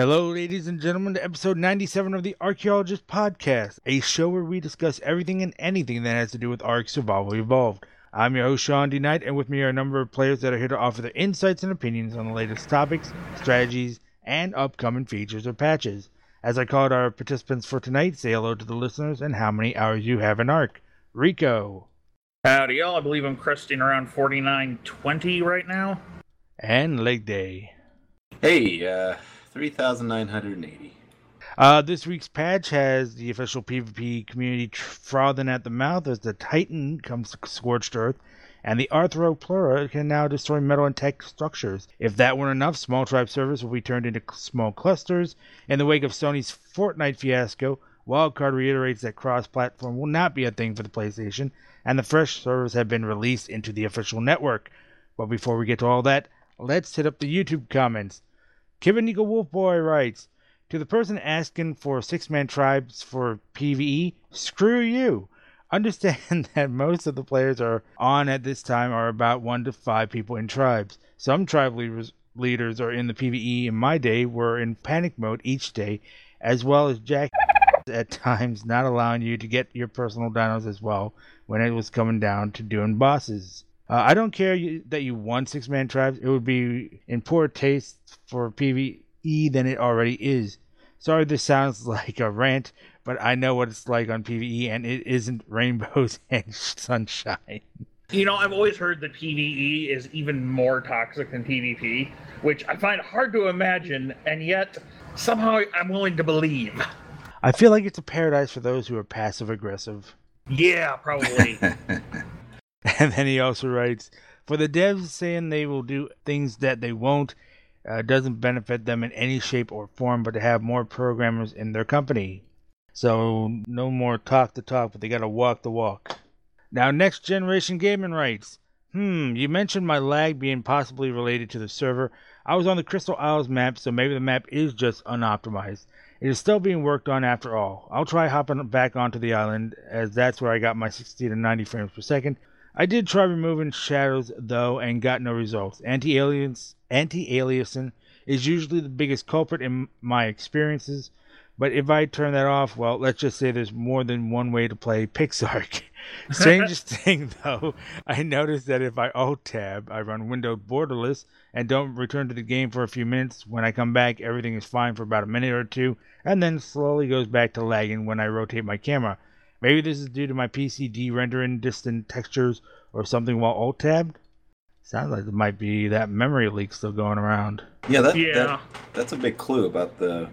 Hello, ladies and gentlemen, to episode 97 of the Archaeologist Podcast, a show where we discuss everything and anything that has to do with Ark Survival Evolved. I'm your host, Sean D. Knight, and with me are a number of players that are here to offer their insights and opinions on the latest topics, strategies, and upcoming features or patches. As I called our participants for tonight, say hello to the listeners and how many hours you have in Ark. Rico. Howdy, y'all. I believe I'm cresting around 4920 right now. And Leg Day. Hey, uh, 3,980. Uh, this week's patch has the official PvP community tr- frothing at the mouth as the Titan comes to Scorched Earth, and the Arthropleura can now destroy metal and tech structures. If that weren't enough, small tribe servers will be turned into small clusters. In the wake of Sony's Fortnite fiasco, Wildcard reiterates that cross platform will not be a thing for the PlayStation, and the fresh servers have been released into the official network. But before we get to all that, let's hit up the YouTube comments. Kevin Eagle Wolfboy writes, to the person asking for six man tribes for PvE, screw you. Understand that most of the players are on at this time are about one to five people in tribes. Some tribe leaders, leaders are in the PvE in my day were in panic mode each day, as well as Jack at times not allowing you to get your personal dinos as well when it was coming down to doing bosses. Uh, I don't care you, that you won six man tribes. It would be in poor taste for PvE than it already is. Sorry, this sounds like a rant, but I know what it's like on PvE, and it isn't rainbows and sunshine. You know, I've always heard that PvE is even more toxic than PvP, which I find hard to imagine, and yet somehow I'm willing to believe. I feel like it's a paradise for those who are passive aggressive. Yeah, probably. And then he also writes, for the devs saying they will do things that they won't, uh, doesn't benefit them in any shape or form, but to have more programmers in their company. So no more talk the talk, but they gotta walk the walk. Now, next generation gaming writes, hmm, you mentioned my lag being possibly related to the server. I was on the Crystal Isles map, so maybe the map is just unoptimized. It is still being worked on after all. I'll try hopping back onto the island, as that's where I got my 60 to 90 frames per second. I did try removing shadows though and got no results. Anti-aliens, anti-aliasing is usually the biggest culprit in my experiences. But if I turn that off, well, let's just say there's more than one way to play Pixark. Strangest thing though, I noticed that if I alt tab, I run Windows borderless and don't return to the game for a few minutes. When I come back, everything is fine for about a minute or two, and then slowly goes back to lagging when I rotate my camera. Maybe this is due to my PC de-rendering distant textures or something while alt tabbed. Sounds like it might be that memory leak still going around. Yeah, that, Yeah. that that's a big clue about the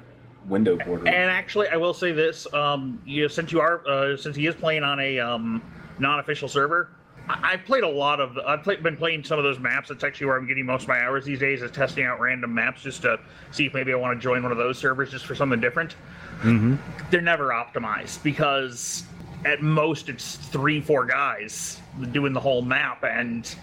window border. and actually, I will say this: um, you know, since you are uh, since he is playing on a um, non-official server, I- I've played a lot of. I've played, been playing some of those maps. That's actually where I'm getting most of my hours these days, is testing out random maps just to see if maybe I want to join one of those servers just for something different. Mm-hmm. they're never optimized because at most it's three four guys doing the whole map and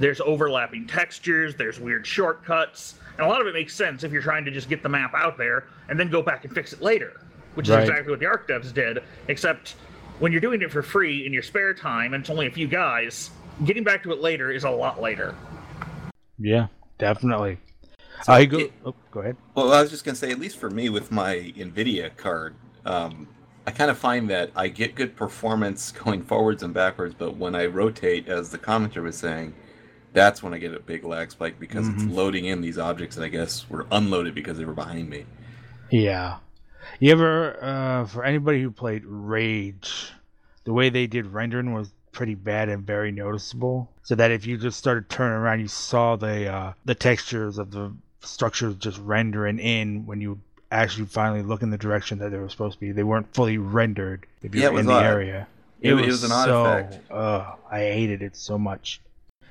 there's overlapping textures there's weird shortcuts and a lot of it makes sense if you're trying to just get the map out there and then go back and fix it later which is Right. exactly what the Ark devs did except when you're doing it for free in your spare time and it's only a few guys getting back to it later is a lot later Yeah, definitely. So I go. it- oh, go ahead. well, I was just gonna say, at least for me with my Nvidia card, um, I kind of find that I get good performance going forwards and backwards, but when I rotate, as the commenter was saying, that's when I get a big lag spike because Mhm. it's loading in these objects that I guess were unloaded because they were behind me. Yeah. You ever, uh, for anybody who played Rage, the way they did rendering was pretty bad and very noticeable. So that if you just started turning around, you saw the uh, the textures of the structures just rendering in when you actually finally look in the direction that they were supposed to be. They weren't fully rendered if you Yeah, it were in was the odd. area. It- it was an odd so, effect. Uh, I hated it so much.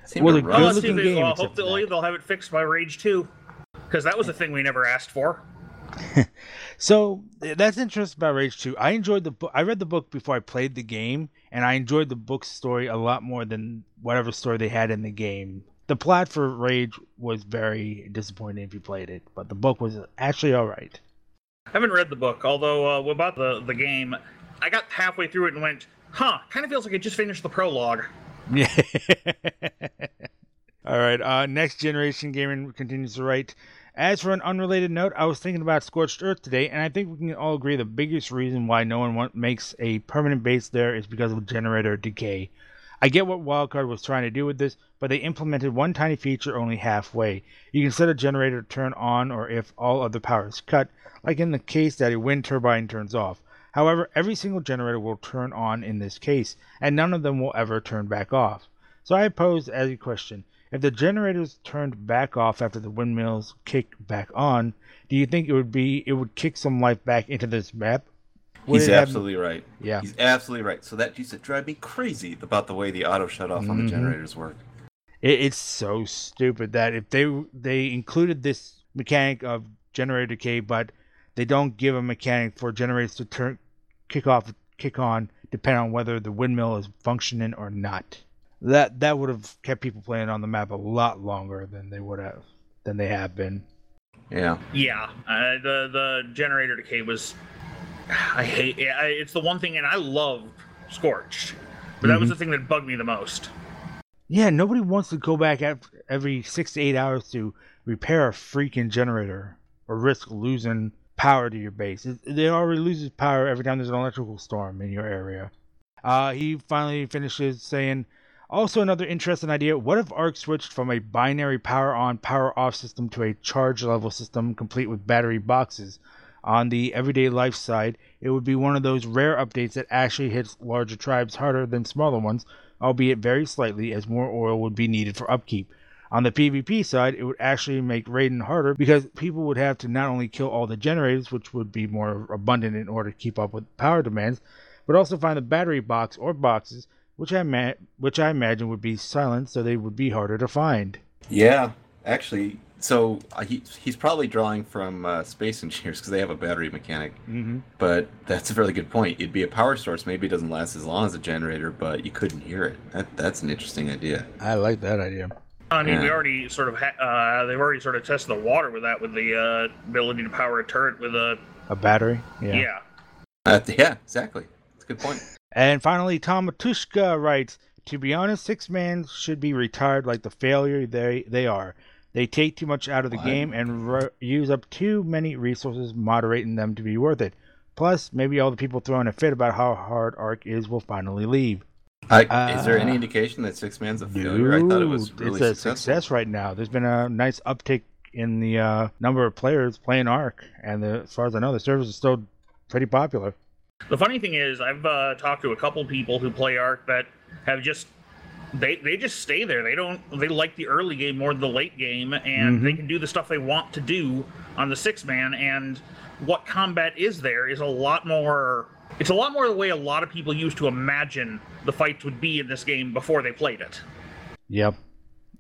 Seemed Well, to the good Well, see looking if they- game, well, except for hopefully that. they'll have it fixed by rage 2 because that was a thing we never asked for So that's interesting about Rage 2. I enjoyed the book. I read the book before I played the game, and I enjoyed the book story a lot more than whatever story they had in the game. The plot for Rage was very disappointing if you played it, but the book was actually all right. I haven't read the book, although uh, about the the game, I got halfway through it and went, "Huh, kind of feels like I just finished the prologue." Yeah. All right. Uh, next generation gaming continues to write. As for an unrelated note, I was thinking about Scorched Earth today, and I think we can all agree the biggest reason why no one want, makes a permanent base there is because of generator decay. I get what Wildcard was trying to do with this, but they implemented one tiny feature only halfway. You can set a generator to turn on or if all other power is cut, like in the case that a wind turbine turns off. However, every single generator will turn on in this case, and none of them will ever turn back off. So I pose as a question if the generators turned back off after the windmills kicked back on, do you think it would be it would kick some life back into this map? Would He's it have- absolutely right. Yeah. He's absolutely right. So that used to drive me crazy about the way the auto shut off on Mhm. the generators work. It, it's so stupid that if they they included this mechanic of generator decay, but they don't give a mechanic for generators to turn kick off, kick on, depending on whether the windmill is functioning or not. That that would have kept people playing on the map a lot longer than they would have than they have been. Yeah. Yeah, uh, the the generator decay was. I hate. I, it's the one thing, and I love Scorched, but that was the thing that bugged me the most. Yeah, nobody wants to go back every six to eight hours to repair a freaking generator or risk losing power to your base. It, it already loses power every time there's an electrical storm in your area. Uh, he finally finishes saying, also another interesting idea. What if Ark switched from a binary power on, power off system to a charge level system complete with battery boxes? On the everyday life side, it would be one of those rare updates that actually hits larger tribes harder than smaller ones, albeit very slightly, as more oil would be needed for upkeep. On the PvP side, it would actually make raiding harder because people would have to not only kill all the generators, which would be more abundant in order to keep up with power demands, but also find the battery box or boxes, which I ma- which I imagine would be silent, so they would be harder to find. Yeah. Actually, so uh, he, he's probably drawing from uh, Space Engineers because they have a battery mechanic. Mm-hmm. But that's a really good point. It'd be a power source. Maybe it doesn't last as long as a generator, but you couldn't hear it. That, that's an interesting idea. I like that idea. I mean, we already sort of ha- uh, they've already sort of tested the water with that, with the uh, ability to power a turret with a A battery, yeah. Uh, yeah, exactly. That's a good point. And finally, Tom Matushka writes, "To be honest, six man should be retired like the failure they they are. They take too much out of the What? game and ru- use up too many resources, moderating them to be worth it. Plus, maybe all the people throwing a fit about how hard Ark is will finally leave. I, is there any Uh, indication that Six Man's a failure? I thought it was Dude, really it's a successful. success right now. There's been a nice uptick in the uh, number of players playing Ark, and the, as far as I know, the service is still pretty popular. The funny thing is, I've uh, talked to a couple people who play Ark that have just they they just stay there. They don't they like the early game more than the late game, and Mhm. they can do the stuff they want to do on the six man. And what combat is there is a lot more. It's a lot more the way a lot of people used to imagine the fights would be in this game before they played it. Yep.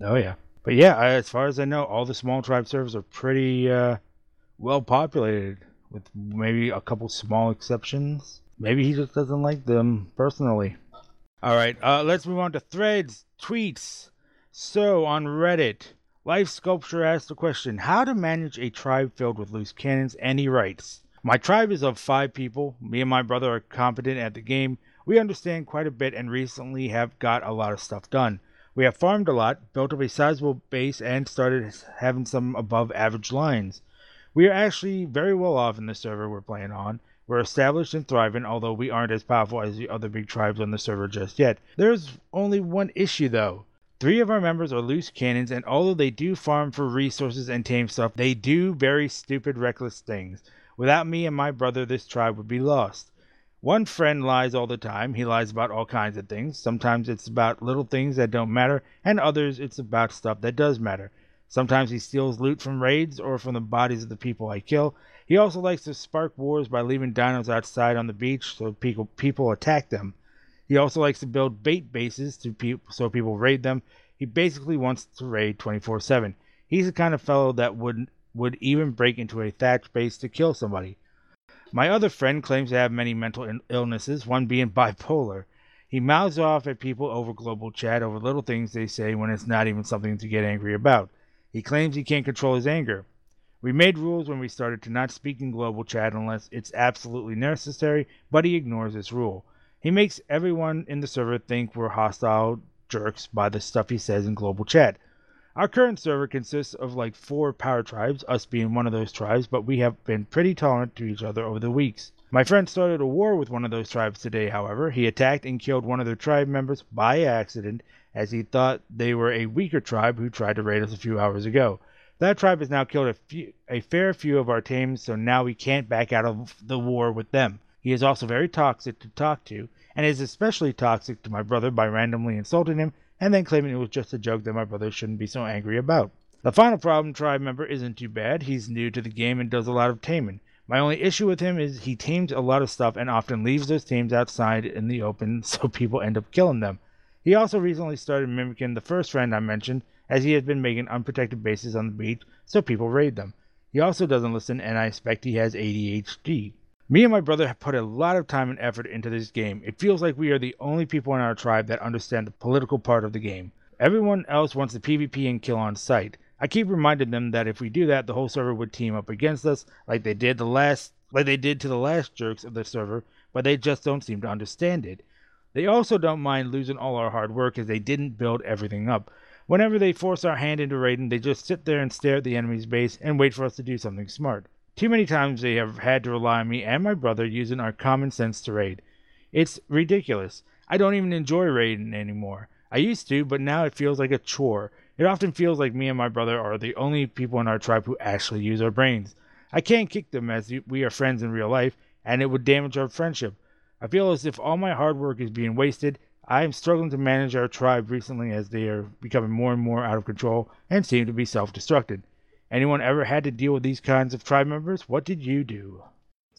Oh yeah. But yeah, I- as far as I know, all the small tribe servers are pretty uh, well populated, with maybe a couple small exceptions. Maybe he just doesn't like them personally. All right, uh, let's move on to threads, tweets. So on Reddit, Life Sculpture asked the question: How to manage a tribe filled with loose cannons? And he writes. My tribe is of five people. Me and my brother are competent at the game. We understand quite a bit and recently have got a lot of stuff done. We have farmed a lot, built up a sizable base, and started having some above average lines. We are actually very well off in the server we're playing on. We're established and thriving, although we aren't as powerful as the other big tribes on the server just yet. There's only one issue though. Three of our members are loose cannons, and although they do farm for resources and tame stuff, they do very stupid, reckless things. Without me and my brother, this tribe would be lost. One friend lies all the time. He lies about all kinds of things. Sometimes it's about little things that don't matter, and others it's about stuff that does matter. Sometimes he steals loot from raids or from the bodies of the people I kill. He also likes to spark wars by leaving dinos outside on the beach so people people attack them. He also likes to build bait bases to pe- so people raid them. He basically wants to raid 24/7. He's the kind of fellow that would would even break into a thatch base to kill somebody. My other friend claims to have many mental illnesses, one being bipolar. He mouths off at people over global chat over little things they say when it's not even something to get angry about. He claims he can't control his anger. We made rules when we started to not speak in global chat unless it's absolutely necessary, but he ignores this rule. He makes everyone in the server think we're hostile jerks by the stuff he says in global chat. Our current server consists of like four power tribes, us being one of those tribes, but we have been pretty tolerant to each other over the weeks. My friend started a war with one of those tribes today, however. He attacked and killed one of their tribe members by accident, as he thought they were a weaker tribe who tried to raid us a few hours ago. That tribe has now killed a, few, a fair few of our tames, so now we can't back out of the war with them. He is also very toxic to talk to, and is especially toxic to my brother by randomly insulting him and then claiming it was just a joke that my brother shouldn't be so angry about. The final problem tribe member isn't too bad. He's new to the game and does a lot of taming. My only issue with him is he tames a lot of stuff and often leaves those tames outside in the open, so people end up killing them. He also recently started mimicking the first friend I mentioned, as he has been making unprotected bases on the beach, so people raid them. He also doesn't listen, and I expect he has ADHD. Me and my brother have put a lot of time and effort into this game. It feels like we are the only people in our tribe that understand the political part of the game. Everyone else wants the PvP and kill on sight. I keep reminding them that if we do that, the whole server would team up against us, like they did the last, like they did to the last jerks of the server, but they just don't seem to understand it. They also don't mind losing all our hard work as they didn't build everything up. Whenever they force our hand into raiding, they just sit there and stare at the enemy's base and wait for us to do something smart. Too many times they have had to rely on me and my brother using our common sense to raid. It's ridiculous. I don't even enjoy raiding anymore. I used to, but now it feels like a chore. It often feels like me and my brother are the only people in our tribe who actually use our brains. I can't kick them as we are friends in real life, and it would damage our friendship. I feel as if all my hard work is being wasted. I am struggling to manage our tribe recently as they are becoming more and more out of control and seem to be self destructed. Anyone ever had to deal with these kinds of tribe members? What did you do?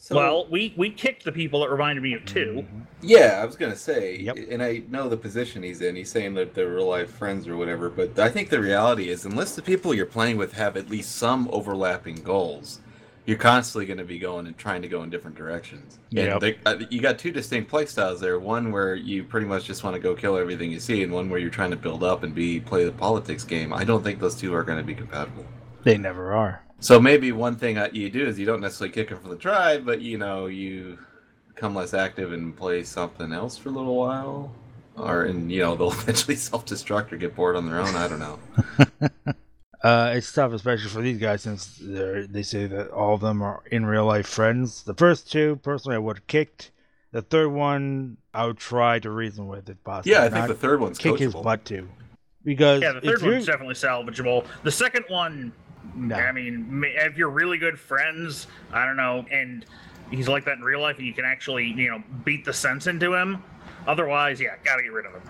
So, well, we we kicked the people that reminded me of 2 mm-hmm. Yeah, I was gonna say, yep. and I know the position he's in. He's saying that they're real life friends or whatever, but I think the reality is, unless the people you're playing with have at least some overlapping goals, you're constantly going to be going and trying to go in different directions. Yeah, uh, you got two distinct play styles there. One where you pretty much just want to go kill everything you see, and one where you're trying to build up and be play the politics game. I don't think those two are going to be compatible. They never are. So maybe one thing you do is you don't necessarily kick it for the tribe, but you know you become less active and play something else for a little while, or and you know they'll eventually self-destruct or get bored on their own. I don't know. uh, it's tough, especially for these guys, since they say that all of them are in real life friends. The first two, personally, I would have kicked. The third one, I would try to reason with if possible. Yeah, I think the third one's kick coachable. his butt too. Because yeah, the third one's definitely salvageable. The second one, no. I mean, if you're really good friends, I don't know, and he's like that in real life, and you can actually, you know, beat the sense into him. Otherwise, yeah, gotta get rid of him.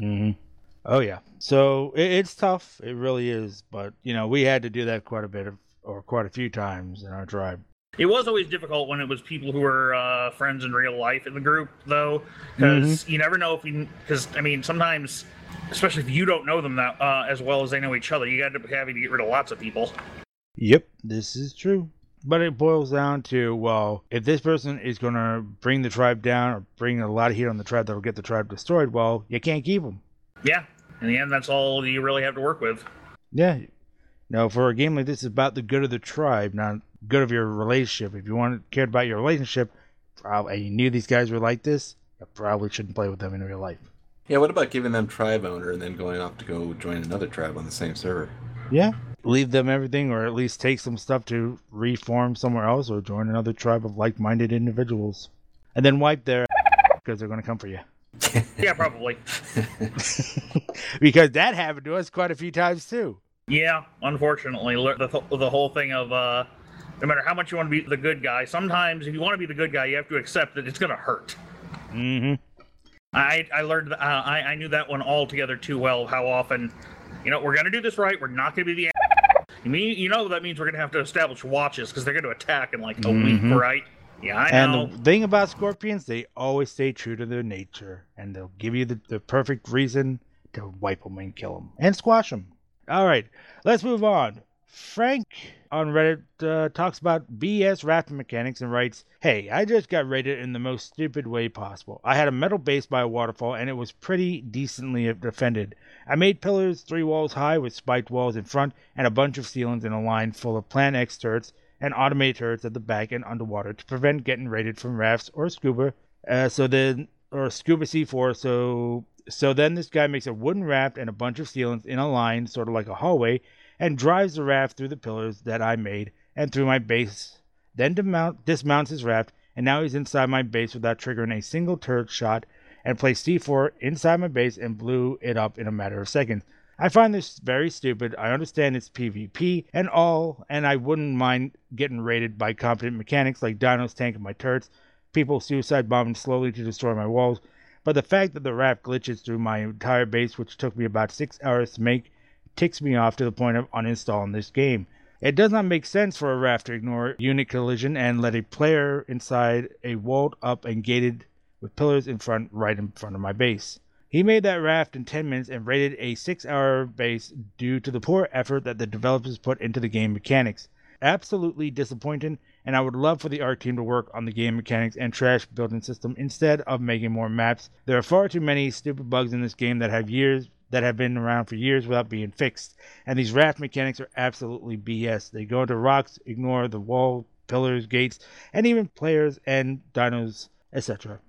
Mm-hmm. Oh yeah. So it, it's tough. It really is. But you know, we had to do that quite a bit of, or quite a few times in our tribe. It was always difficult when it was people who were uh, friends in real life in the group, though, because mm-hmm. you never know if you. Because I mean, sometimes especially if you don't know them that uh, as well as they know each other. You got to be having to get rid of lots of people. Yep, this is true. But it boils down to well, if this person is going to bring the tribe down or bring a lot of heat on the tribe that'll get the tribe destroyed, well, you can't keep them. Yeah, in the end, that's all you really have to work with. Yeah. Now, for a game like this, it's about the good of the tribe, not good of your relationship. If you want cared about your relationship, probably, and you knew these guys were like this, you probably shouldn't play with them in real life. Yeah, what about giving them tribe owner and then going off to go join another tribe on the same server? Yeah, leave them everything, or at least take some stuff to reform somewhere else, or join another tribe of like-minded individuals, and then wipe their because they're going to come for you. yeah, probably. because that happened to us quite a few times too. Yeah, unfortunately, the the whole thing of uh, no matter how much you want to be the good guy, sometimes if you want to be the good guy, you have to accept that it's going to hurt. Mm-hmm. I I learned uh, I I knew that one all together too well. How often, you know, we're gonna do this right. We're not gonna be the. You mean you know that means we're gonna have to establish watches because they're gonna attack in like a mm-hmm. week, right? Yeah, I know. And the thing about scorpions, they always stay true to their nature, and they'll give you the, the perfect reason to wipe them and kill them and squash them. All right, let's move on. Frank on Reddit uh, talks about BS rafting mechanics and writes, Hey, I just got raided in the most stupid way possible. I had a metal base by a waterfall and it was pretty decently defended. I made pillars three walls high with spiked walls in front and a bunch of ceilings in a line full of Plant X turrets and automated turrets at the back and underwater to prevent getting raided from rafts or scuba. Uh, so then, or scuba C4, so So then this guy makes a wooden raft and a bunch of sealants in a line, sort of like a hallway, and drives the raft through the pillars that I made and through my base. Then demount, dismounts his raft, and now he's inside my base without triggering a single turret shot, and placed C4 inside my base and blew it up in a matter of seconds. I find this very stupid. I understand it's PvP and all, and I wouldn't mind getting raided by competent mechanics like dinos tanking my turrets, people suicide bombing slowly to destroy my walls, but the fact that the raft glitches through my entire base, which took me about 6 hours to make, ticks me off to the point of uninstalling this game. It does not make sense for a raft to ignore unit collision and let a player inside a walled up and gated with pillars in front right in front of my base. He made that raft in 10 minutes and rated a 6 hour base due to the poor effort that the developers put into the game mechanics. Absolutely disappointing, and I would love for the art team to work on the game mechanics and trash building system instead of making more maps. There are far too many stupid bugs in this game that have years that have been around for years without being fixed, and these raft mechanics are absolutely BS. They go into rocks, ignore the wall, pillars, gates, and even players and dinos, etc.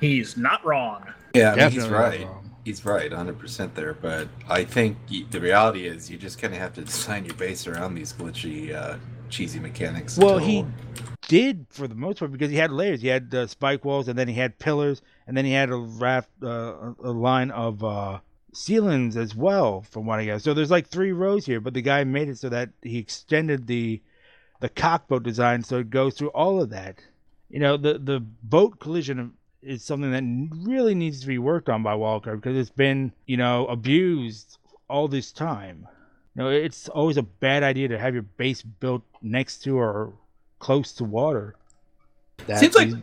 He's not wrong. Yeah, I mean, he's right. wrong. He's right, 100% there. But I think the reality is you just kind of have to design your base around these glitchy, uh, cheesy mechanics. Well, until- he did for the most part because he had layers. He had uh, spike walls, and then he had pillars, and then he had a raft, uh, a line of uh, ceilings as well, from what I got. So there's like three rows here, but the guy made it so that he extended the the cockboat design so it goes through all of that. You know, the the boat collision is something that really needs to be worked on by Wildcard because it's been you know abused all this time. You know, it's always a bad idea to have your base built next to or close to water. That Seems like is-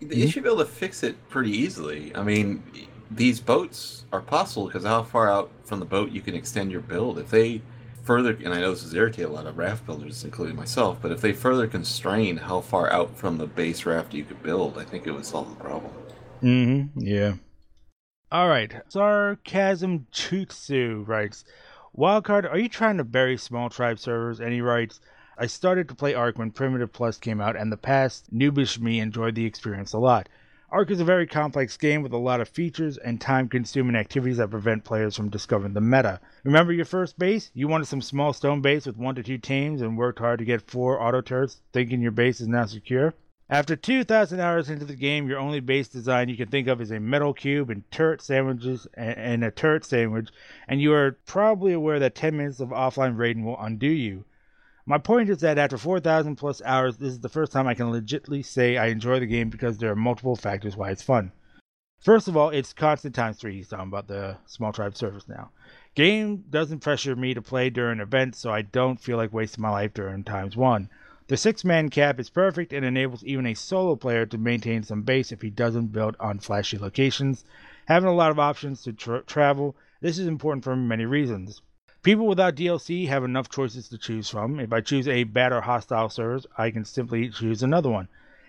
you mm-hmm. should be able to fix it pretty easily. I mean, these boats are possible because how far out from the boat you can extend your build. If they further, and I know this is irritate a lot of raft builders, including myself, but if they further constrain how far out from the base raft you could build, I think it would solve the problem. Mm-hmm. Yeah. All right. Sarcasm Chutsu writes, Wildcard, are you trying to bury small tribe servers? And he writes, I started to play Ark when Primitive Plus came out, and the past noobish me enjoyed the experience a lot. Ark is a very complex game with a lot of features and time consuming activities that prevent players from discovering the meta. Remember your first base? You wanted some small stone base with one to two teams and worked hard to get four auto turrets, thinking your base is now secure? After 2,000 hours into the game, your only base design you can think of is a metal cube and turret sandwiches and, a turret sandwich, and you are probably aware that 10 minutes of offline raiding will undo you. My point is that after 4,000 plus hours, this is the first time I can legitimately say I enjoy the game because there are multiple factors why it's fun. First of all, it's constant times three. He's talking about the small tribe service now. Game doesn't pressure me to play during events, so I don't feel like wasting my life during times one. The six man cap is perfect and enables even a solo player to maintain some base if he doesn't build on flashy locations. Having a lot of options to tra- travel, this is important for many reasons. People without DLC have enough choices to choose from. If I choose a bad or hostile service, I can simply choose another one.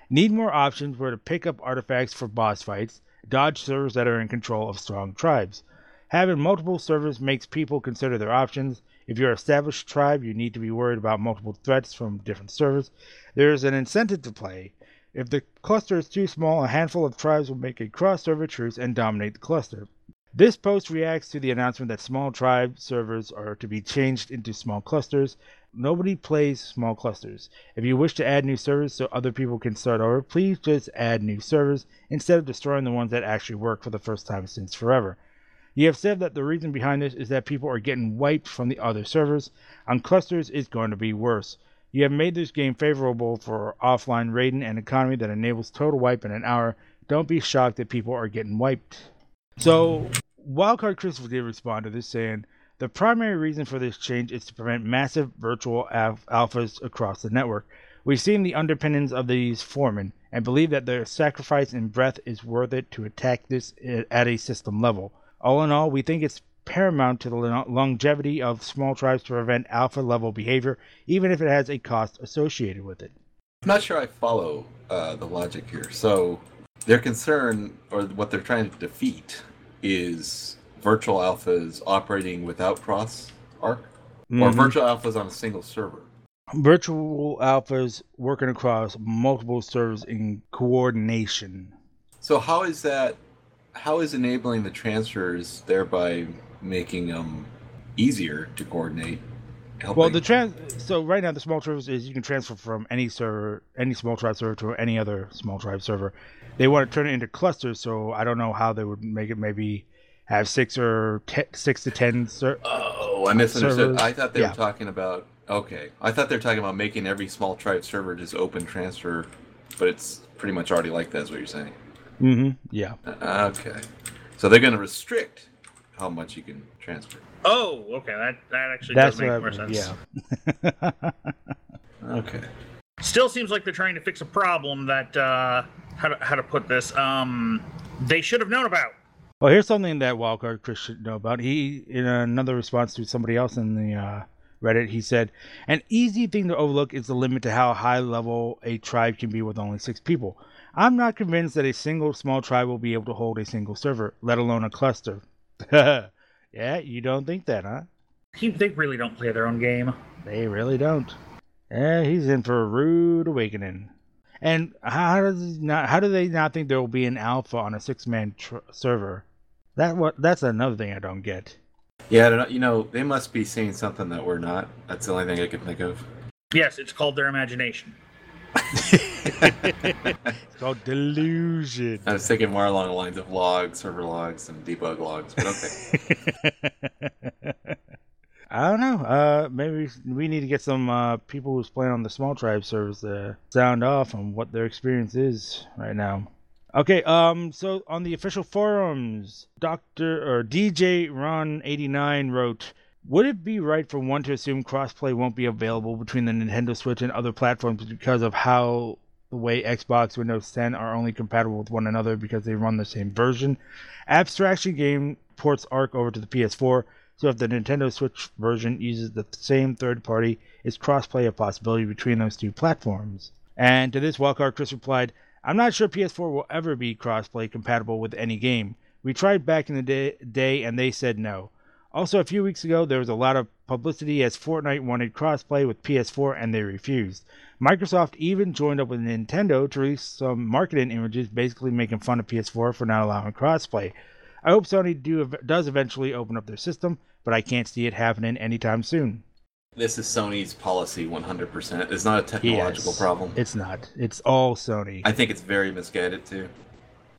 Need more options where to pick up artifacts for boss fights, dodge servers that are in control of strong tribes. Having multiple servers makes people consider their options. If you're an established tribe, you need to be worried about multiple threats from different servers. There is an incentive to play. If the cluster is too small, a handful of tribes will make a cross server truce and dominate the cluster. This post reacts to the announcement that small tribe servers are to be changed into small clusters. Nobody plays small clusters. If you wish to add new servers so other people can start over, please just add new servers instead of destroying the ones that actually work for the first time since forever. You have said that the reason behind this is that people are getting wiped from the other servers. On clusters, it's going to be worse. You have made this game favorable for offline raiding and economy that enables total wipe in an hour. Don't be shocked that people are getting wiped. So, Wildcard Christopher did respond to this saying, the primary reason for this change is to prevent massive virtual alph- alphas across the network. We've seen the underpinnings of these forming and believe that the sacrifice in breadth is worth it to attack this eh, at a system level. All in all, we think it's paramount to the longevity of small tribes to prevent alpha level behavior, even if it has a cost associated with it. I'm not sure I follow uh, the logic here. So their concern, or what they're trying to defeat, is virtual alphas operating without cross Ark, or Mhm. virtual alphas on a single server. virtual alphas working across multiple servers in coordination. So how is that how is enabling the transfers thereby making them easier to coordinate? Well, the trans. So right now, the small tribes is you can transfer from any server, any small tribe server to any other small tribe server. They want to turn it into clusters, so I don't know how they would make it. Maybe have six or te- six to ten. Ser- Oh, I misunderstood. servers. I thought they Yeah. were talking about. Okay, I thought they were talking about making every small tribe server just open transfer, but it's pretty much already like that. Is what you're saying? Mm-hmm. Yeah. Uh, Okay, so they're going to restrict how much you can transfer. Oh, okay. That that actually That's does make what. more I, sense. yeah. Okay. Still seems like they're trying to fix a problem that uh, how to how to put this. Um, they should have known about. Well, here's something that Wildcard Chris should know about. He, in another response to somebody else in the uh, Reddit, he said, "An easy thing to overlook is the limit to how high level a tribe can be with only six people. I'm not convinced that a single small tribe will be able to hold a single server, let alone a cluster." yeah, you don't think that, huh? They really don't play their own game. They really don't. Yeah, he's in for a rude awakening. And how does not? How do they not think there will be an alpha on a six-man tr- server? That what? That's another thing I don't get. Yeah, I don't know, you know, they must be seeing something that we're not. That's the only thing I can think of. Yes, it's called their imagination. It's called delusion. I was thinking more along the lines of logs, server logs, and debug logs, but okay. I don't know. Uh, maybe we need to get some uh, people who's playing on the small tribe servers to sound off on what their experience is right now. Okay. Um. So on the official forums, Doctor or DJ Ron eighty nine wrote. Would it be right for one to assume crossplay won't be available between the Nintendo Switch and other platforms because of how the way Xbox, Windows 10 are only compatible with one another because they run the same version? Abstraction Game ports Ark over to the PS4, so if the Nintendo Switch version uses the same third party, is crossplay a possibility between those two platforms? And to this, Wildcard Chris replied, I'm not sure PS4 will ever be crossplay compatible with any game. We tried back in the day, day and they said no. Also, a few weeks ago, there was a lot of publicity as Fortnite wanted crossplay with PS4 and they refused. Microsoft even joined up with Nintendo to release some marketing images basically making fun of PS4 for not allowing crossplay. I hope Sony do, does eventually open up their system, but I can't see it happening anytime soon. this is Sony's policy 100%. It's not a technological Yes. problem. It's not. It's all Sony. I think it's very misguided, too.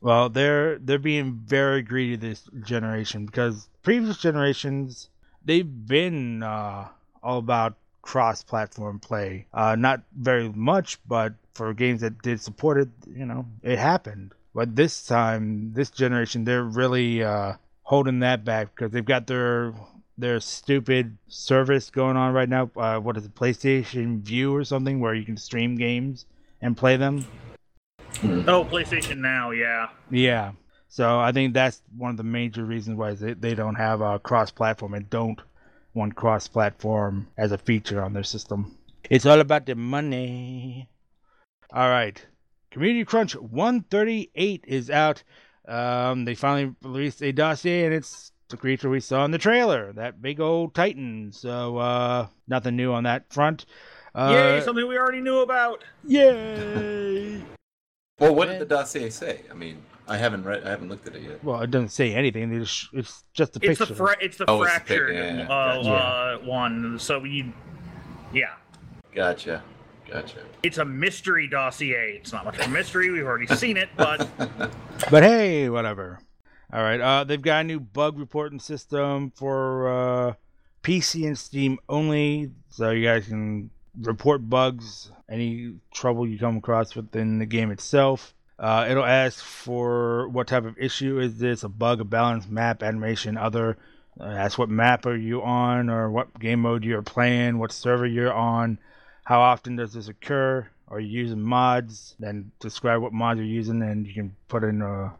Well, they're they're being very greedy this generation because previous generations they've been uh, all about cross-platform play. Uh, not very much, but for games that did support it, you know, it happened. But this time, this generation, they're really uh, holding that back because they've got their their stupid service going on right now. Uh, what is it, PlayStation Vue or something, where you can stream games and play them. Oh, PlayStation Now, yeah. Yeah. So I think that's one of the major reasons why they, they don't have a cross platform and don't want cross platform as a feature on their system. It's all about the money. All right. Community Crunch 138 is out. Um, they finally released a dossier and it's the creature we saw in the trailer, that big old Titan. So uh, nothing new on that front. Uh, Yay, something we already knew about. yay! Well, what did the dossier say? I mean, I haven't read, I haven't looked at it yet. Well, it doesn't say anything. They just, it's just a It's picture. the fra- it's the Oh, it's the pic- fractured yeah, yeah, uh, gotcha. uh, one. So you, yeah, Gotcha. Gotcha. it's a mystery dossier. It's not much of a mystery. We've already seen it, but But hey, whatever. All right. Uh, they've got a new bug reporting system for uh, PC and Steam only, so you guys can report bugs, any trouble you come across within the game itself. Uh, it'll ask for what type of issue is this, a bug, a balance, map, animation, other. Uh, ask what map are you on, or what game mode you're playing, what server you're on, how often does this occur, are you using mods, then describe what mods you're using, and you can put in a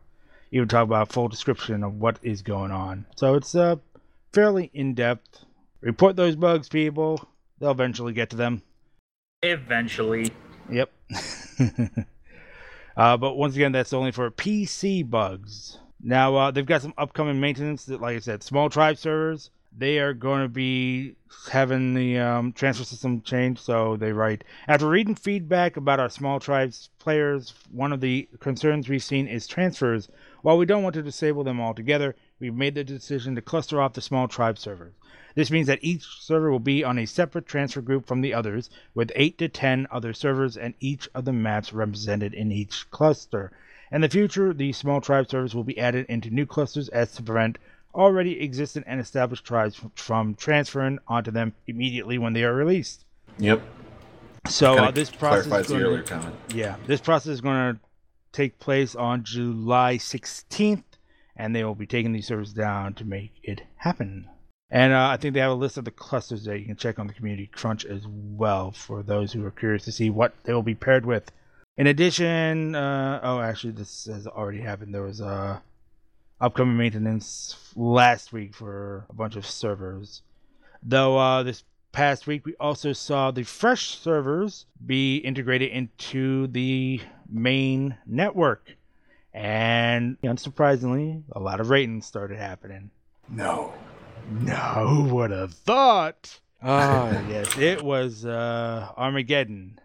even talk about full description of what is going on. So it's uh, fairly in depth. Report those bugs, people. They'll eventually get to them. eventually, Yep. uh, but once again, that's only for PC bugs. Now uh, they've got some upcoming maintenance. That, like I said, small tribe servers. They are going to be having the um, transfer system changed. So they write after reading feedback about our small tribes players. One of the concerns we've seen is transfers While we don't want to disable them altogether, we've made the decision to cluster off the small tribe servers. This means that each server will be on a separate transfer group from the others, with 8 to 10 other servers and each of the maps represented in each cluster. In the future, these small tribe servers will be added into new clusters as to prevent already existent and established tribes from transferring onto them immediately when they are released. Yep. So uh, this process the to, comment. yeah, this process is going to take place on July 16th, and they will be taking these servers down to make it happen. And uh, I think they have a list of the clusters that you can check on the Community Crunch as well for those who are curious to see what they will be paired with. In addition, uh, oh, actually, this has already happened. There was uh, upcoming maintenance last week for a bunch of servers. Though uh, this past week, we also saw the fresh servers be integrated into the main network. And unsurprisingly, a lot of ratings started happening. No. No, who would have thought? Oh, yes, it was uh, Armageddon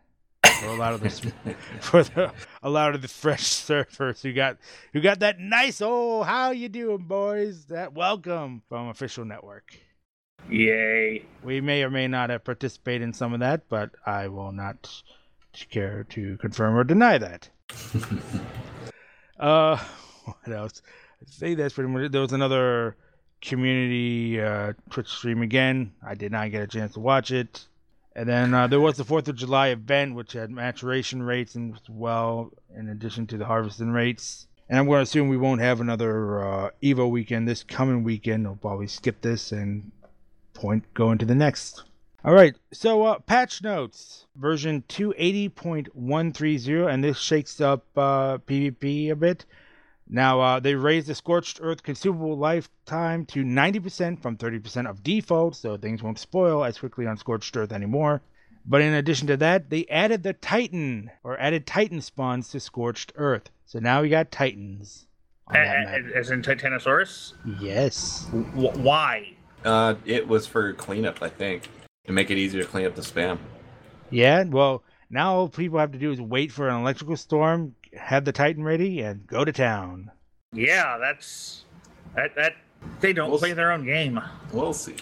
for a lot of the for the, a lot of the fresh surfers who got who got that nice oh how you doing boys that welcome from official network. Yay. We may or may not have participated in some of that, but I will not care to confirm or deny that. Uh, what else? I think that's pretty much. There was another community uh, Twitch stream again. I did not get a chance to watch it. And then uh, there was the Fourth of July event, which had maturation rates and as well, in addition to the harvesting rates. And I'm going to assume we won't have another uh, Evo weekend this coming weekend. I'll probably skip this and point go into the next. All right, so uh, patch notes version 280.130, and this shakes up uh, PvP a bit. Now, uh, they raised the Scorched Earth consumable lifetime to 90% from 30% of default, so things won't spoil as quickly on Scorched Earth anymore. But in addition to that, they added the Titan, or added Titan spawns to Scorched Earth. So now we got Titans. on A- that map. a- As in Titanosaurus? Yes. W- why? Uh, it was for cleanup, I think, to make it easier to clean up the spam. Yeah, well, now all people have to do is wait for an electrical storm, have the Titan ready, and go to town. Yeah, that's that that they don't We'll play s- their own game. We'll see.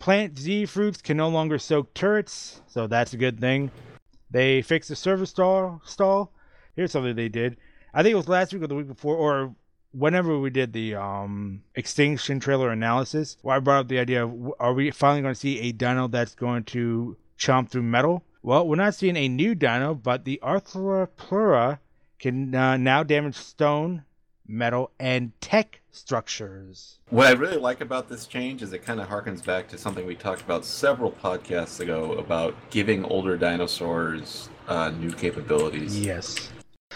Plant Z fruits can no longer soak turrets, so that's a good thing. They fixed the server stall. Stall. Here's something they did. I think it was last week or the week before, or whenever we did the um, extinction trailer analysis, where I brought up the idea of are we finally going to see a dino that's going to chomp through metal? Well, we're not seeing a new dino, but the Arthropleura can uh, now damage stone, metal, and tech structures. What I really like about this change is it kind of harkens back to something we talked about several podcasts ago about giving older dinosaurs uh, new capabilities. Yes.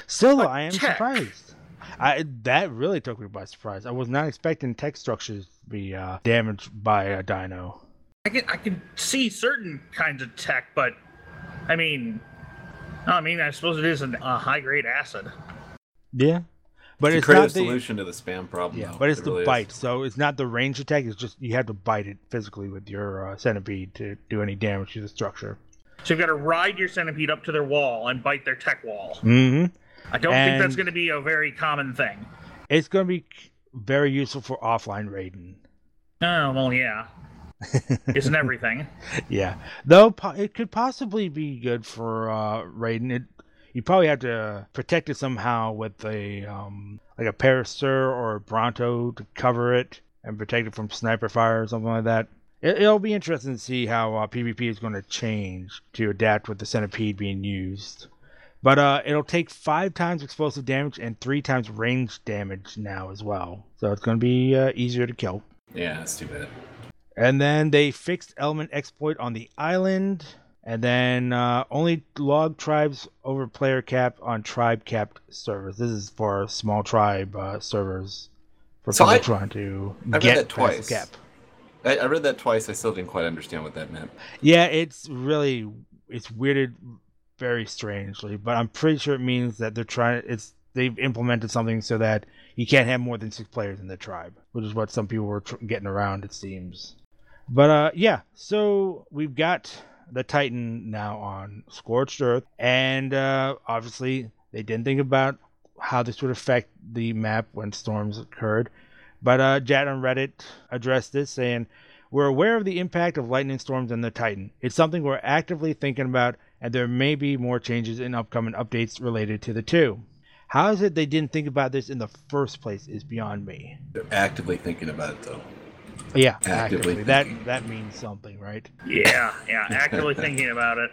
Still, But I am tech. surprised. I that really took me by surprise. I was not expecting tech structures to be uh, damaged by a dino. I can I can see certain kinds of tech, but I mean, I mean, I suppose it is a uh, high grade acid. Yeah, but It's it's not the solution to the spam problem. yeah, though. but it's It the really is. bite. So it's not the range attack. It's just you have to bite it physically with your uh, centipede to do any damage to the structure. So you've got to ride your centipede up to their wall and bite their tech wall. Mm-hmm. I don't think that's going to be a very common thing. It's going to be very useful for offline raiding. Oh well, yeah, isn't everything? Yeah, though po- it could possibly be good for uh, raiding. It you probably have to protect it somehow with a um, like a Parasaur or a Bronto to cover it and protect it from sniper fire or something like that. It, it'll be interesting to see how uh, PvP is going to change to adapt with the centipede being used. But uh, it'll take five times explosive damage and three times range damage now as well. So it's going to be uh, easier to kill. Yeah, that's too bad. And then they fixed element exploit on the island. And then uh, only log tribes over player cap on tribe capped servers. This is for small tribe uh, servers for So people I- trying to I read get that twice. cap. I, I read that twice. I still didn't quite understand what that meant. Yeah, it's really it's weirded very strangely, but I'm pretty sure it means that they're trying. It's they've implemented something so that you can't have more than six players in the tribe, which is what some people were tr- getting around. It seems. But uh, yeah, so we've got the Titan now on Scorched Earth, and uh, obviously they didn't think about how this would affect the map when storms occurred. But uh, Jat on Reddit addressed this, saying, We're aware of the impact of lightning storms on the Titan. It's something we're actively thinking about, and there may be more changes in upcoming updates related to the two. How is it they didn't think about this in the first place is beyond me. They're actively thinking about it though. Yeah, Actively actively. That that means something, right? Yeah, yeah, actively thinking about it.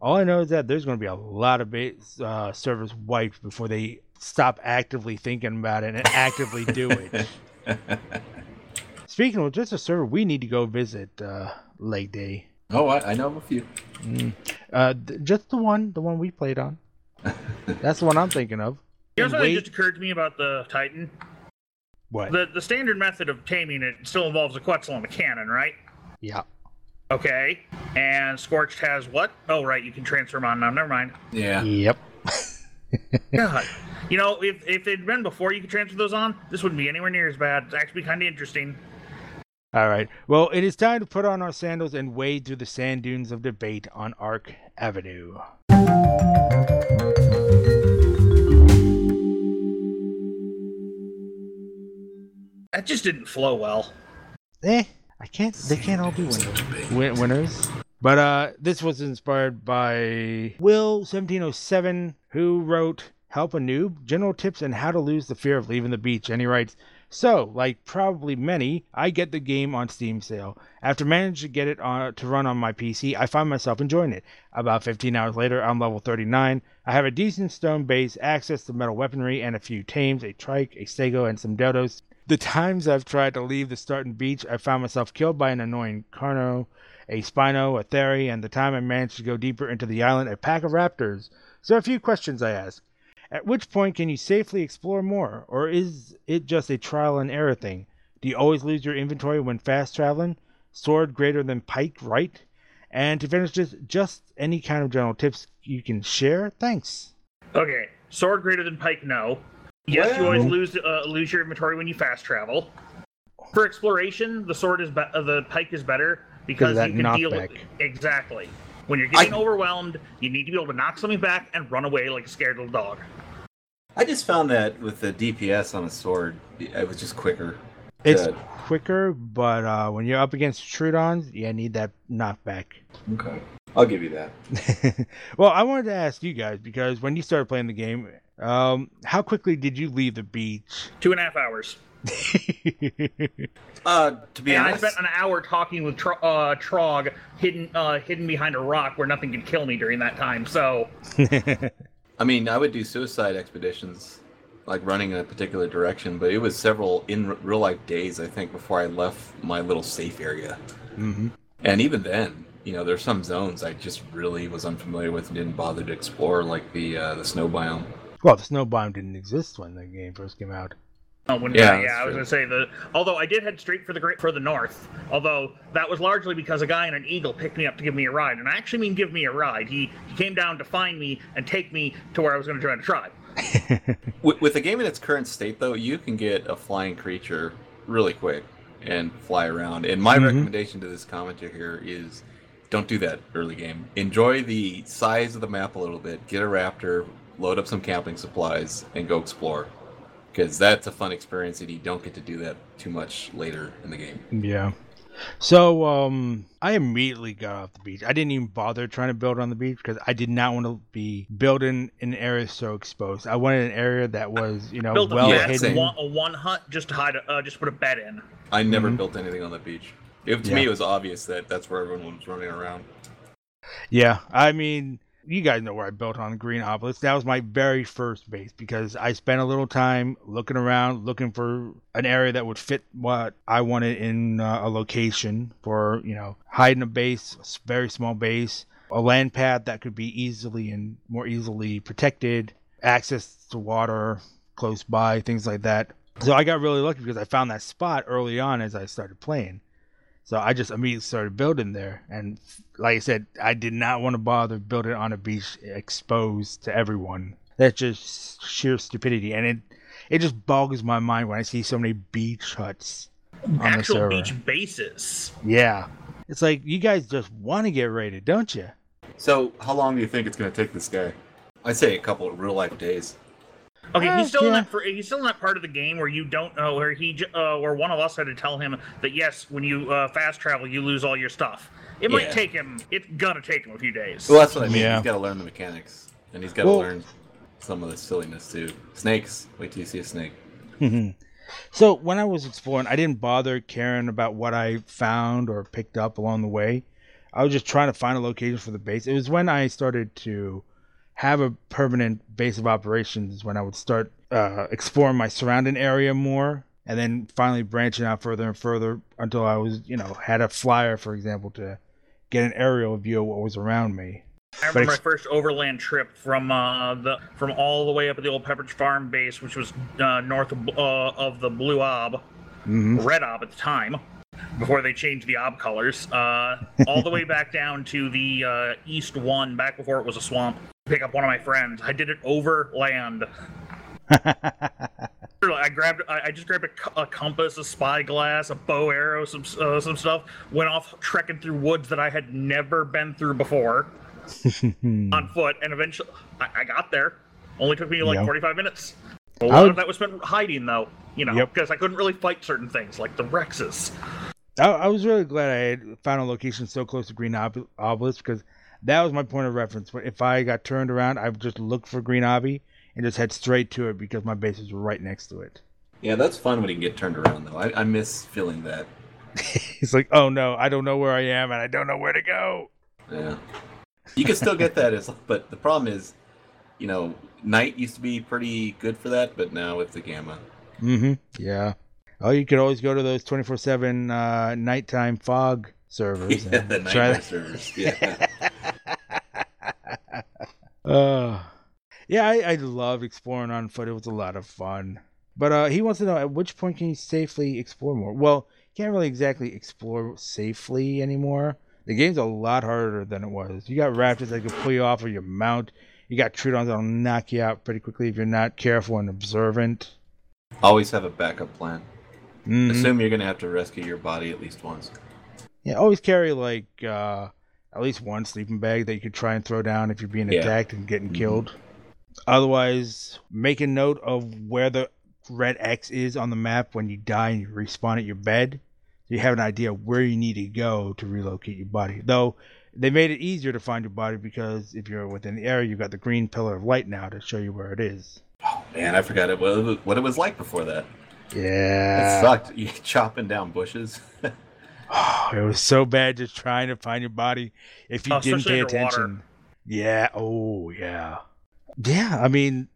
All I know is that there's going to be a lot of base, uh, servers wiped before they stop actively thinking about it and actively do it. Speaking of just a server, we need to go visit uh, Lake Day. Oh, I, I know of a few. Uh, th- just the one, the one we played on. That's the one I'm thinking of. Here's know And something wait- just occurred to me about the Titan? What? The the standard method of taming it still involves a Quetzal and a cannon, right? yeah. Okay. And Scorched has what? Oh, right, you can transfer them on now. Never mind. Yeah. Yep. God. You know, if, if they'd been before you could transfer those on, this wouldn't be anywhere near as bad. It's actually kind of interesting. All right. Well, it is time to put on our sandals and wade through the sand dunes of debate on Ark Avenue. That just didn't flow well. Eh, I can't. They can't all be winners. Win- winners. But uh, this was inspired by Will seventeen oh seven, who wrote "Help a Noob: General Tips on How to Lose the Fear of Leaving the Beach." And he writes, "So, like probably many, I get the game on Steam sale. After managing to get it on, to run on my PC, I find myself enjoying it. About 15 hours later, I'm level 39. I have a decent stone base, access to metal weaponry, and a few tames, a trike, a stego, and some dodos." The times I've tried to leave the starting beach, I found myself killed by an annoying Carno, a Spino, a Theri, and the time I managed to go deeper into the island, a pack of raptors. So a few questions I ask. At which point can you safely explore more, or is it just a trial and error thing? Do you always lose your inventory when fast traveling? Sword greater than pike, right? And to finish this, just any kind of general tips you can share? Thanks. Okay. Sword greater than pike, no. Yes, you always lose uh, lose your inventory when you fast travel. For exploration, the sword is be- uh, the pike is better because you can deal with knockback. exactly. When you're getting I- overwhelmed, you need to be able to knock something back and run away like a scared little dog. I just found that with the DPS on a sword, it was just quicker. It's to- quicker, but uh, when you're up against Troodons, you need that knockback. okay. I'll give you that. well, I wanted to ask you guys because when you started playing the game, um, how quickly did you leave the beach? Two and a half hours. Uh, to be honest. and I spent an hour talking with Tro- uh, Trog, hidden uh, hidden behind a rock where nothing could kill me during that time. So I mean, I would do suicide expeditions, like running in a particular direction, but it was several in r- real life days, I think, before I left my little safe area. hmm And even then, you know, there's some zones I just really was unfamiliar with and didn't bother to explore, like the uh, the snow biome. Well, the snow biome didn't exist when the game first came out. Oh, when, Yeah, yeah, yeah, I was true. gonna say the. Although I did head straight for the great for the north. Although that was largely because a guy in an eagle picked me up to give me a ride, and I actually mean give me a ride. He he came down to find me and take me to where I was going to join a tribe. With, with the game in its current state, though, you can get a flying creature really quick and fly around. And my Mhm. recommendation to this commenter here is don't do that early game. Enjoy the size of the map a little bit. Get a raptor, load up some camping supplies, and go explore. Because that's a fun experience, and you don't get to do that too much later in the game. Yeah. So, um, I immediately got off the beach. I didn't even bother trying to build on the beach because I did not want to be building in an area so exposed. I wanted an area that was, you know, Built well a, yeah, hidden. one, a one hut just to hide, a, uh, just put a bed in. I never Mhm. built anything on the beach. It, to Yeah. me, it was obvious that that's where everyone was running around. Yeah, I mean, you guys know where I built on Green Obelisk. That was my very first base because I spent a little time looking around, looking for an area that would fit what I wanted in uh, a location for, you know, hiding a base, a very small base, a land pad that could be easily and more easily protected, access to water close by, things like that. So I got really lucky because I found that spot early on as I started playing. So I just immediately started building there. And like I said, I did not want to bother building on a beach exposed to everyone. That's just sheer stupidity. And it it just boggles my mind when I see so many beach huts on the Actual server. beach bases. Yeah. It's like you guys just want to get raided, don't you? So, how long do you think it's going to take this guy? I'd say a couple of real life days. Okay, he's still in that. For, he's still in that part of the game where you don't know where he, uh, where one of us had to tell him that yes, when you uh, fast travel, you lose all your stuff. It might take him. It's gonna take him a few days. Well, that's what I mean. Yeah. He's got to learn the mechanics, and he's got to Well- learn some of the silliness too. Snakes. Wait till you see a snake. so when I was exploring, I didn't bother caring about what I found or picked up along the way. I was just trying to find a location for the base. It was when I started to have a permanent base of operations when I would start uh, exploring my surrounding area more, and then finally branching out further and further until I was, you know, had a flyer, for example, to get an aerial view of what was around me. I remember ex- my first overland trip from uh, the from all the way up at the old Pepperidge Farm base, which was uh, north of, uh, of the Blue Ob, hmm Red Ob at the time, before they changed the Ob colors, uh, all the way back down to the uh, East One, back before it was a swamp. Pick up one of my friends. I did it overland. I grabbed, I just grabbed a, a compass, a spyglass, a bow arrow, some uh, some stuff. Went off trekking through woods that I had never been through before on foot, and eventually I, I got there. Only took me like Yeah. 45 minutes. A lot would- of that was spent hiding, though. You know, Yep. because I couldn't really fight certain things like the Rexes. I, I was really glad I had found a location so close to Green Ob- Obelisk because that was my point of reference. If I got turned around, I would just look for Green Obby and just head straight to it because my base was right next to it. Yeah, that's fun when you can get turned around though. I, I miss feeling that. It's like, oh no, I don't know where I am and I don't know where to go. Yeah. You can still get that as, but the problem is, you know, night used to be pretty good for that, but now with the gamma. Mm-hmm. Yeah. Oh, you could always go to those twenty four seven uh, nighttime fog servers. Yeah, the that. servers. Yeah. Uh, yeah, I, I love exploring on foot. It was a lot of fun. But uh, he wants to know at which point can you safely explore more? Well, you can't really exactly explore safely anymore. The game's a lot harder than it was. You got raptors that can pull you off of your mount. You got Troodons that'll knock you out pretty quickly if you're not careful and observant. Always have a backup plan. Mhm. Assume you're going to have to rescue your body at least once. Yeah, always carry like uh, at least one sleeping bag that you could try and throw down if you're being Yeah. attacked and getting Mhm. killed. Otherwise, make a note of where the red X is on the map when you die and you respawn at your bed. So you have an idea where you need to go to relocate your body. Though they made it easier to find your body because if you're within the area, you've got the green pillar of light now to show you where it is. Oh man, I forgot it what it was, what it was like before that. Yeah, it sucked. You chopping down bushes. it was so bad just trying to find your body if you Oh, didn't pay underwater. attention. Yeah. Oh, yeah. Yeah. I mean,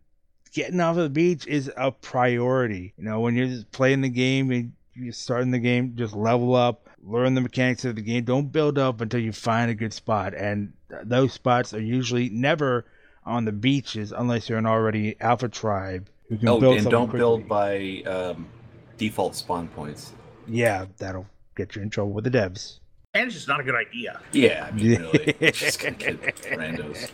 getting off of the beach is a priority. You know, when you're just playing the game and you're starting the game, just level up, learn the mechanics of the game. Don't build up until you find a good spot. And those spots are usually never on the beaches unless you're an already alpha tribe who can oh, build and don't build by um, default spawn points. Yeah, that'll get you in trouble with the devs. And it's just not a good idea. Yeah, I mean, really. Just gonna get randos.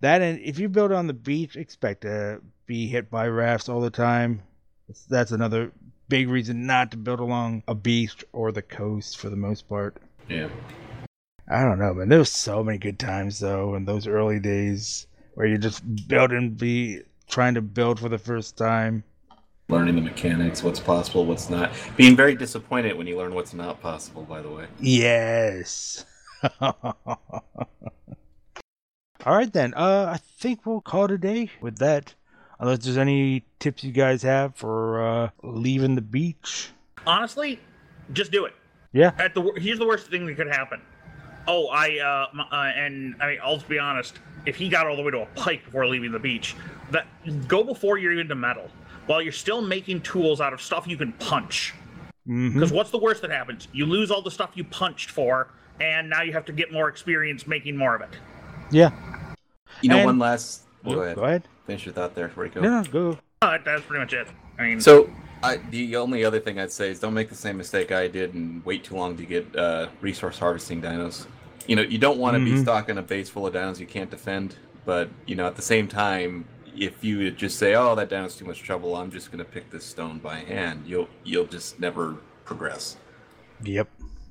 That and if you build on the beach, expect to be hit by rafts all the time. That's- That's another big reason not to build along a beach or the coast for the most part. Yeah. I don't know, man. There was so many good times though in those early days where you're just building, be trying to build for the first time. Learning the mechanics, what's possible, what's not. Being very disappointed when you learn what's not possible, by the way. Yes. All right then. Uh, I think we'll call it a day with that. Unless there's any tips you guys have for uh, leaving the beach. Honestly, just do it. Yeah. At the here's the worst thing that could happen. Oh, I uh, m- uh and I mean, I'll just be honest. If he got all the way to a pike before leaving the beach, that go before you're into metal. While you're still making tools out of stuff you can punch. hmm Because what's the worst that happens? You lose all the stuff you punched for, and now you have to get more experience making more of it. Yeah. You know, And- one last. Well, go ahead. Go ahead. Finish your thought there. Where you go? No, no, go. Uh, that's pretty much it. I mean, So, I, the only other thing I'd say is don't make the same mistake I did and wait too long to get uh, resource harvesting dinos. You know, you don't want to be Mhm. stocking a base full of dinos you can't defend, but you know, at the same time, if you just say, "Oh, that down is too much trouble," I'm just going to pick this stone by hand, you'll you'll just never progress. Yep.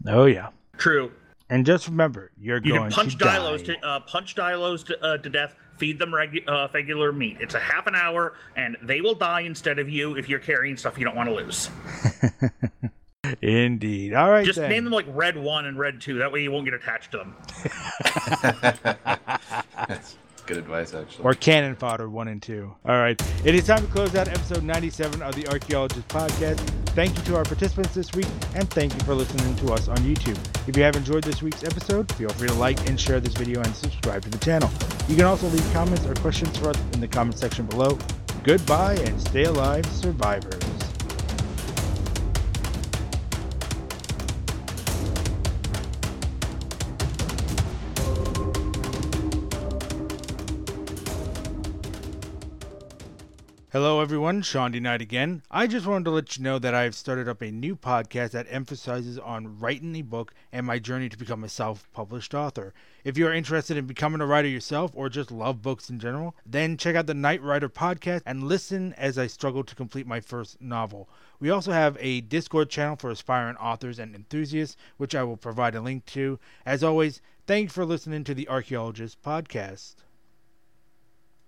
Oh yeah. true. And just remember, you're You going can punch to Dilos die. to uh, punch Dilos to, uh, to death feed them regu- uh, regular meat. It's a half an hour, and they will die instead of you if you're carrying stuff you don't want to lose. Indeed. All right. Just then. name them like Red One and Red Two. That way you won't get attached to them. Good advice, actually. or cannon fodder one and two. All right, it is time to close out episode 97 of the Archaeologist Podcast. Thank you to our participants this week, and thank you for listening to us on YouTube. If you have enjoyed this week's episode, feel free to like and share this video and subscribe to the channel. You can also leave comments or questions for us in the comment section below. Goodbye and stay alive, survivors. Hello, everyone. Sean D. Knight again. I just wanted to let you know that I've started up a new podcast that emphasizes on writing a book and my journey to become a self-published author. If you are interested in becoming a writer yourself or just love books in general, then check out the Night Writer podcast and listen as I struggle to complete my first novel. We also have a Discord channel for aspiring authors and enthusiasts, which I will provide a link to. As always, thanks for listening to the Archaeologist podcast.